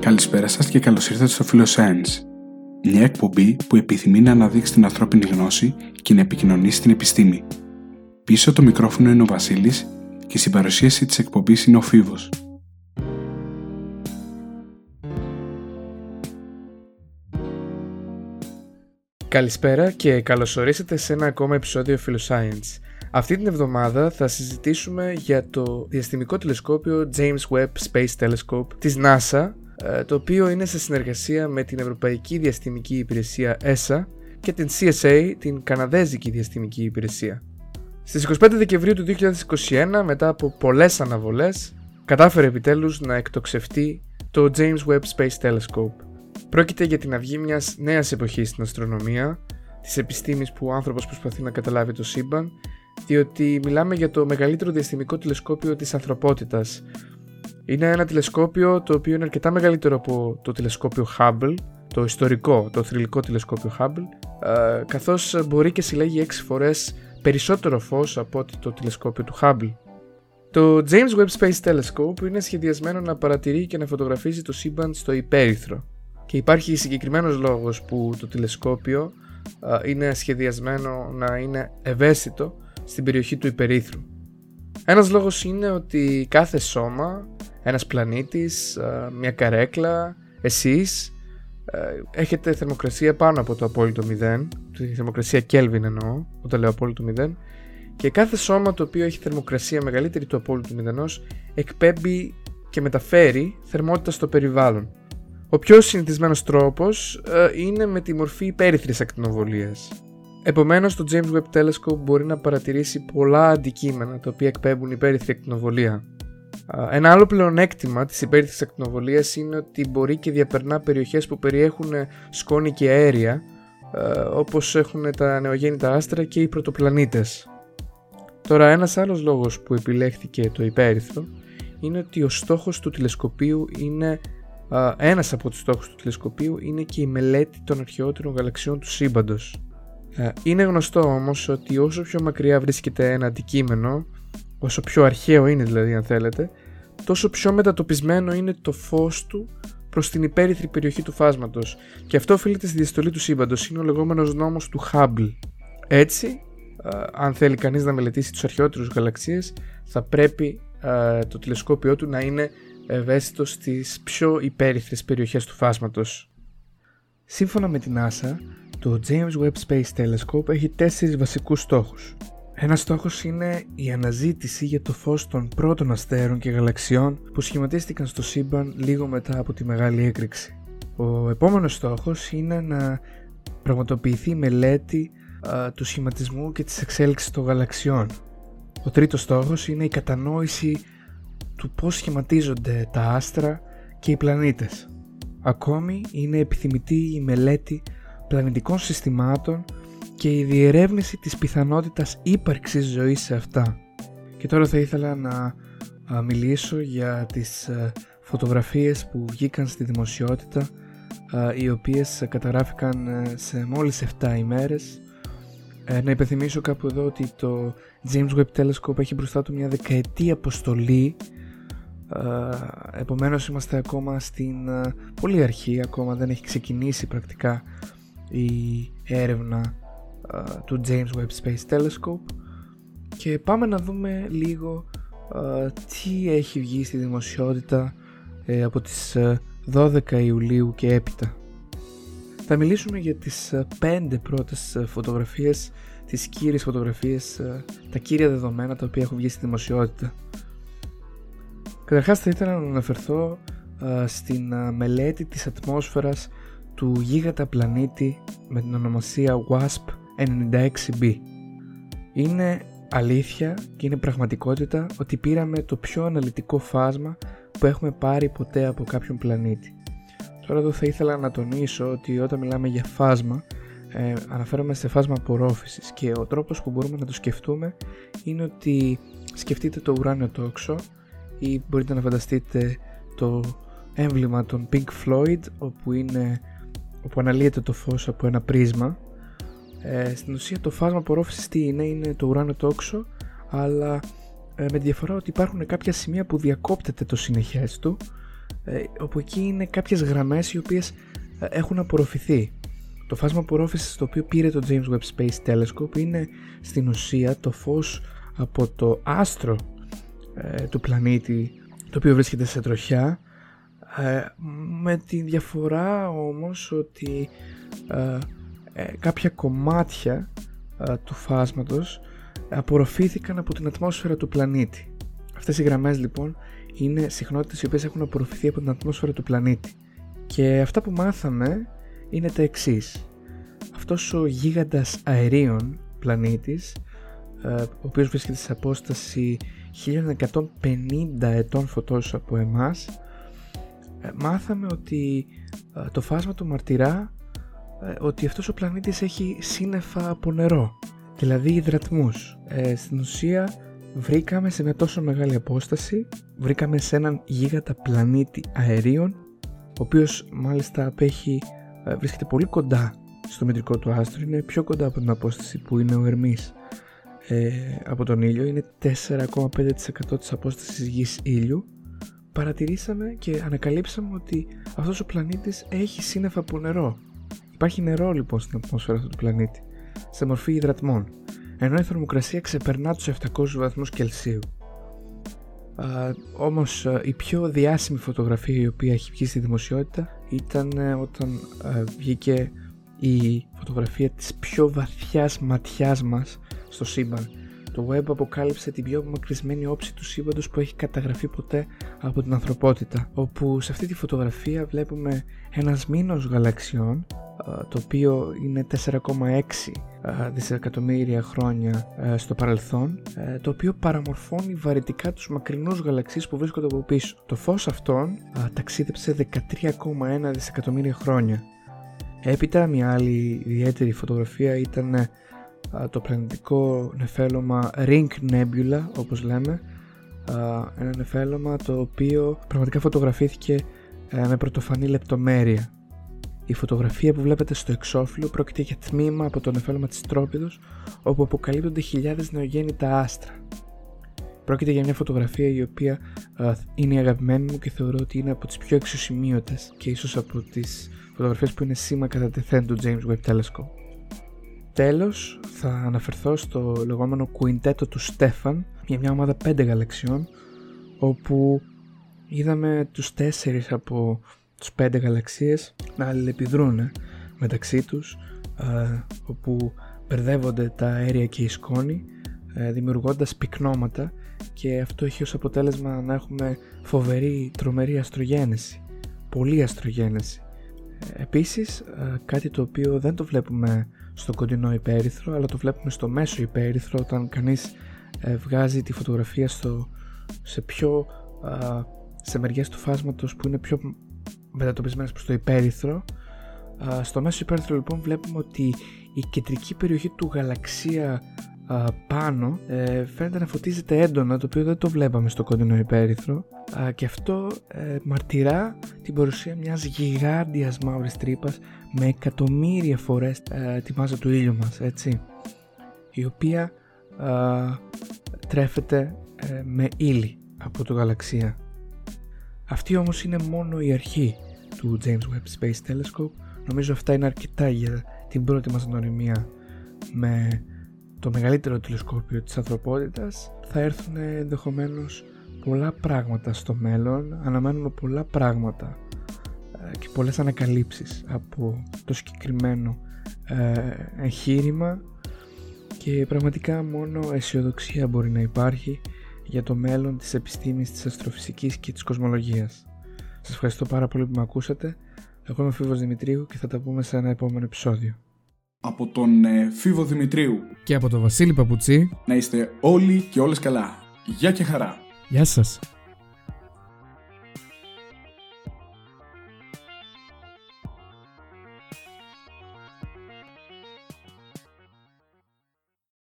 Καλησπέρα σας και καλώς ήρθατε στο Science, μια εκπομπή που επιθυμεί να αναδείξει την ανθρώπινη γνώση και να επικοινωνήσει την επιστήμη. Πίσω το μικρόφωνο είναι ο Βασίλης και στην παρουσίαση της εκπομπής είναι ο Φίβος. Καλησπέρα και καλώς ορίσατε σε ένα ακόμα επεισόδιο Science. Αυτή την εβδομάδα θα συζητήσουμε για το διαστημικό τηλεσκόπιο James Webb Space Telescope της NASA ε, το οποίο είναι σε συνεργασία με την Ευρωπαϊκή Διαστημική Υπηρεσία ESA και την CSA, την Καναδέζικη Διαστημική Υπηρεσία. Στις 25 Δεκεμβρίου του 2021, μετά από πολλές αναβολές, κατάφερε επιτέλους να εκτοξευτεί το James Webb Space Telescope. Πρόκειται για την αυγή μιας νέας εποχής στην αστρονομία, της επιστήμης που ο άνθρωπος προσπαθεί να καταλάβει το σύμπαν, διότι μιλάμε για το μεγαλύτερο διαστημικό τηλεσκόπιο της ανθρωπότητας, είναι ένα τηλεσκόπιο το οποίο είναι αρκετά μεγαλύτερο από το τηλεσκόπιο Hubble, το ιστορικό, το θρηλυκό τηλεσκόπιο Hubble, ε, καθώς μπορεί και συλλέγει 6 φορές περισσότερο φως από ότι το τηλεσκόπιο του Hubble. Το James Webb Space Telescope είναι σχεδιασμένο να παρατηρεί και να φωτογραφίζει το σύμπαν στο υπέρυθρο και υπάρχει συγκεκριμένος λόγος που το τηλεσκόπιο ε, είναι σχεδιασμένο να είναι ευαίσθητο στην περιοχή του υπερήθρου. Ένας λόγος είναι ότι κάθε σώμα ένας πλανήτης, ε, μια καρέκλα, εσείς ε, έχετε θερμοκρασία πάνω από το απόλυτο 0, τη θερμοκρασία Kelvin εννοώ, όταν λέω απόλυτο 0, και κάθε σώμα το οποίο έχει θερμοκρασία μεγαλύτερη του απόλυτου 0 εκπέμπει και μεταφέρει θερμότητα στο περιβάλλον. Ο πιο συνηθισμένος τρόπος ε, είναι με τη μορφή υπέρυθρης ακτινοβολίας. Επομένως το James Webb Telescope μπορεί να παρατηρήσει πολλά αντικείμενα τα οποία εκπέμπουν υπέρυθρη ακτινοβολία. Ένα άλλο πλεονέκτημα της υπέρυθρης ακτινοβολίας είναι ότι μπορεί και διαπερνά περιοχές που περιέχουν σκόνη και αέρια όπως έχουν τα νεογέννητα άστρα και οι πρωτοπλανήτες. Τώρα ένας άλλος λόγος που επιλέχθηκε το υπέρυθρο είναι ότι ο στόχος του τηλεσκοπίου είναι ένας από τους στόχους του τηλεσκοπίου είναι και η μελέτη των αρχαιότερων γαλαξιών του σύμπαντος. Είναι γνωστό όμως ότι όσο πιο μακριά βρίσκεται ένα αντικείμενο όσο πιο αρχαίο είναι δηλαδή αν θέλετε, τόσο πιο μετατοπισμένο είναι το φως του προς την υπέρυθρη περιοχή του φάσματος και αυτό οφείλεται στη διαστολή του σύμπαντος, είναι ο λεγόμενος νόμος του Hubble. Έτσι, αν θέλει κανείς να μελετήσει τους αρχαιότερους γαλαξίες, θα πρέπει το τηλεσκόπιό του να είναι ευαίσθητος στις πιο υπέρυθρες περιοχές του φάσματος. Σύμφωνα με την NASA, το James Webb Space Telescope έχει τέσσερις βασικούς στόχους. Ένας στόχος είναι η αναζήτηση για το φως των πρώτων αστέρων και γαλαξιών που σχηματίστηκαν στο σύμπαν λίγο μετά από τη Μεγάλη Έκρηξη. Ο επόμενος στόχος είναι να πραγματοποιηθεί μελέτη του σχηματισμού και της εξέλιξης των γαλαξιών. Ο τρίτος στόχος είναι η κατανόηση του πώς σχηματίζονται τα άστρα και οι πλανήτες. Ακόμη είναι επιθυμητή η μελέτη πλανητικών συστημάτων και η διερεύνηση της πιθανότητας ύπαρξης ζωής σε αυτά. Και τώρα θα ήθελα να μιλήσω για τις φωτογραφίες που βγήκαν στη δημοσιότητα οι οποίες καταγράφηκαν σε μόλις 7 ημέρες ε, να υπενθυμίσω κάπου εδώ ότι το James Webb Telescope έχει μπροστά του μια δεκαετή αποστολή επομένως είμαστε ακόμα στην πολύ αρχή ακόμα δεν έχει ξεκινήσει πρακτικά η έρευνα του James Webb Space Telescope και πάμε να δούμε λίγο τι έχει βγει στη δημοσιότητα ε, από τις 12 ε, Ιουλίου και έπειτα. Θα μιλήσουμε για τις 5 ε, πρώτες φωτογραφίες, τις κύριες φωτογραφίες, τα κύρια δεδομένα τα οποία έχουν βγει στη δημοσιότητα. Καταρχάς θα ήθελα να αναφερθώ στην μελέτη της ατμόσφαιρας του γίγαντα πλανήτη με την ονομασία WASP 96B. Είναι αλήθεια και είναι πραγματικότητα ότι πήραμε το πιο αναλυτικό φάσμα που έχουμε πάρει ποτέ από κάποιον πλανήτη. Τώρα εδώ θα ήθελα να τονίσω ότι όταν μιλάμε για φάσμα ε, αναφέρομαι σε φάσμα απορρόφησης και ο τρόπος που μπορούμε να το σκεφτούμε είναι ότι σκεφτείτε το ουράνιο τόξο ή μπορείτε να φανταστείτε το έμβλημα των Pink Floyd όπου, είναι, όπου αναλύεται το φως από ένα πρίσμα ε, στην ουσία το φάσμα απορρόφησης τι είναι, είναι το ουράνιο τόξο, αλλά ε, με διαφορά ότι υπάρχουν κάποια σημεία που διακόπτεται το συνεχές του ε, όπου εκεί είναι κάποιες γραμμές οι οποίες ε, έχουν απορροφηθεί. Το φάσμα απορρόφησης το οποίο πήρε το James Webb Space Telescope είναι στην ουσία το φως από το άστρο ε, του πλανήτη το οποίο βρίσκεται σε τροχιά με τη διαφορά όμως ότι κάποια κομμάτια του φάσματος απορροφήθηκαν από την ατμόσφαιρα του πλανήτη. Αυτές οι γραμμές λοιπόν είναι συχνότητες οι οποίες έχουν απορροφηθεί από την ατμόσφαιρα του πλανήτη. Και αυτά που μάθαμε είναι τα εξής. Αυτός ο γίγαντας αερίων πλανήτης, ε, ο οποίος βρίσκεται σε απόσταση 1150 ετών φωτός από εμάς, ε, μάθαμε ότι ε, το φάσμα του μαρτυρά ότι αυτός ο πλανήτης έχει σύννεφα από νερό, δηλαδή υδρατμούς. Στην ουσία βρήκαμε σε μια τόσο μεγάλη απόσταση, βρήκαμε σε έναν γίγαντα πλανήτη αερίων, ο οποίος μάλιστα απέχει, ε, βρίσκεται πολύ κοντά στο μετρικό του άστρο, είναι πιο κοντά από την απόσταση που είναι ο Ερμής ε, από τον ήλιο, είναι 4,5% της απόστασης γης ήλιου. Παρατηρήσαμε και ανακαλύψαμε ότι αυτός ο πλανήτης έχει σύννεφα από νερό. Υπάρχει νερό λοιπόν στην ατμόσφαιρα αυτού του πλανήτη, σε μορφή υδρατμών ενώ η θερμοκρασία ξεπερνά τους 700 βαθμούς Κελσίου. Α, όμως η πιο διάσημη φωτογραφία η οποία έχει βγει στη δημοσιότητα ήταν ε, όταν βγήκε η φωτογραφία της πιο βαθιάς ματιάς μας στο σύμπαν. Το web αποκάλυψε την πιο απομακρυσμένη όψη του σύμπαντος που έχει καταγραφεί ποτέ από την ανθρωπότητα όπου σε αυτή τη φωτογραφία βλέπουμε ένας μήνος γαλαξιών το οποίο είναι 4,6 δισεκατομμύρια χρόνια στο παρελθόν το οποίο παραμορφώνει βαρυτικά τους μακρινούς γαλαξίες που βρίσκονται από πίσω. Το φως αυτών ταξίδεψε 13,1 δισεκατομμύρια χρόνια. Έπειτα μια άλλη ιδιαίτερη φωτογραφία ήταν το πλανητικό νεφέλωμα Ring Nebula όπως λέμε ένα νεφέλωμα το οποίο πραγματικά φωτογραφήθηκε με πρωτοφανή λεπτομέρεια η φωτογραφία που βλέπετε στο εξώφυλλο πρόκειται για τμήμα από το νεφέλωμα της Τρόπιδος όπου αποκαλύπτονται χιλιάδες νεογέννητα άστρα. Πρόκειται για μια φωτογραφία η οποία είναι η αγαπημένη μου και θεωρώ ότι είναι από τις πιο εξωσημείωτες και ίσως από τις φωτογραφίες που είναι σήμα κατά τεθέν του James Webb Telescope. Τέλος, θα αναφερθώ στο λεγόμενο κουιντέτο του Στέφαν, για μια ομάδα πέντε γαλαξιών, όπου είδαμε τους τέσσερις από τους πέντε γαλαξίες να αλληλεπιδρούν μεταξύ τους όπου μπερδεύονται τα αέρια και η σκόνη ε, δημιουργώντας πυκνώματα και αυτό έχει ως αποτέλεσμα να έχουμε φοβερή τρομερή αστρογένεση πολύ αστρογένεση. Επίσης κάτι το οποίο δεν το βλέπουμε στο κοντινό υπέρυθρο αλλά το βλέπουμε στο μέσο υπέρυθρο όταν κανείς ε, βγάζει τη φωτογραφία στο, σε πιο σε μεριές του φάσματος που είναι πιο μετατοπισμένες προς το υπέρυθρο. Στο μέσο υπέρυθρο λοιπόν βλέπουμε ότι η κεντρική περιοχή του γαλαξία πάνω ε, φαίνεται να φωτίζεται έντονα το οποίο δεν το βλέπαμε στο κοντινό υπέρυθρο. Και αυτό ε, μαρτυρά την παρουσία μιας γιγάντιας μαύρης τρύπας με εκατομμύρια φορές ε, τη μάζα του ήλιου μας έτσι η οποία τρέφεται με ύλη από το γαλαξία αυτή όμως είναι μόνο η αρχή του James Webb Space Telescope. Νομίζω αυτά είναι αρκετά για την πρώτη μας γνωριμία με το μεγαλύτερο τηλεσκόπιο της ανθρωπότητας. Θα έρθουν ενδεχομένως πολλά πράγματα στο μέλλον. Αναμένουμε πολλά πράγματα ε, και πολλές ανακαλύψεις από το συγκεκριμένο ε, εγχείρημα και πραγματικά μόνο αισιοδοξία μπορεί να υπάρχει για το μέλλον της επιστήμης της αστροφυσικής και της κοσμολογίας. Σας ευχαριστώ πάρα πολύ που με ακούσατε. Εγώ είμαι ο Φίβος Δημητρίου και θα τα πούμε σε ένα επόμενο επεισόδιο. Από τον ε, Φίβο Δημητρίου και από τον Βασίλη Παπουτσί να είστε όλοι και όλες καλά. Γεια και χαρά. Γεια σας.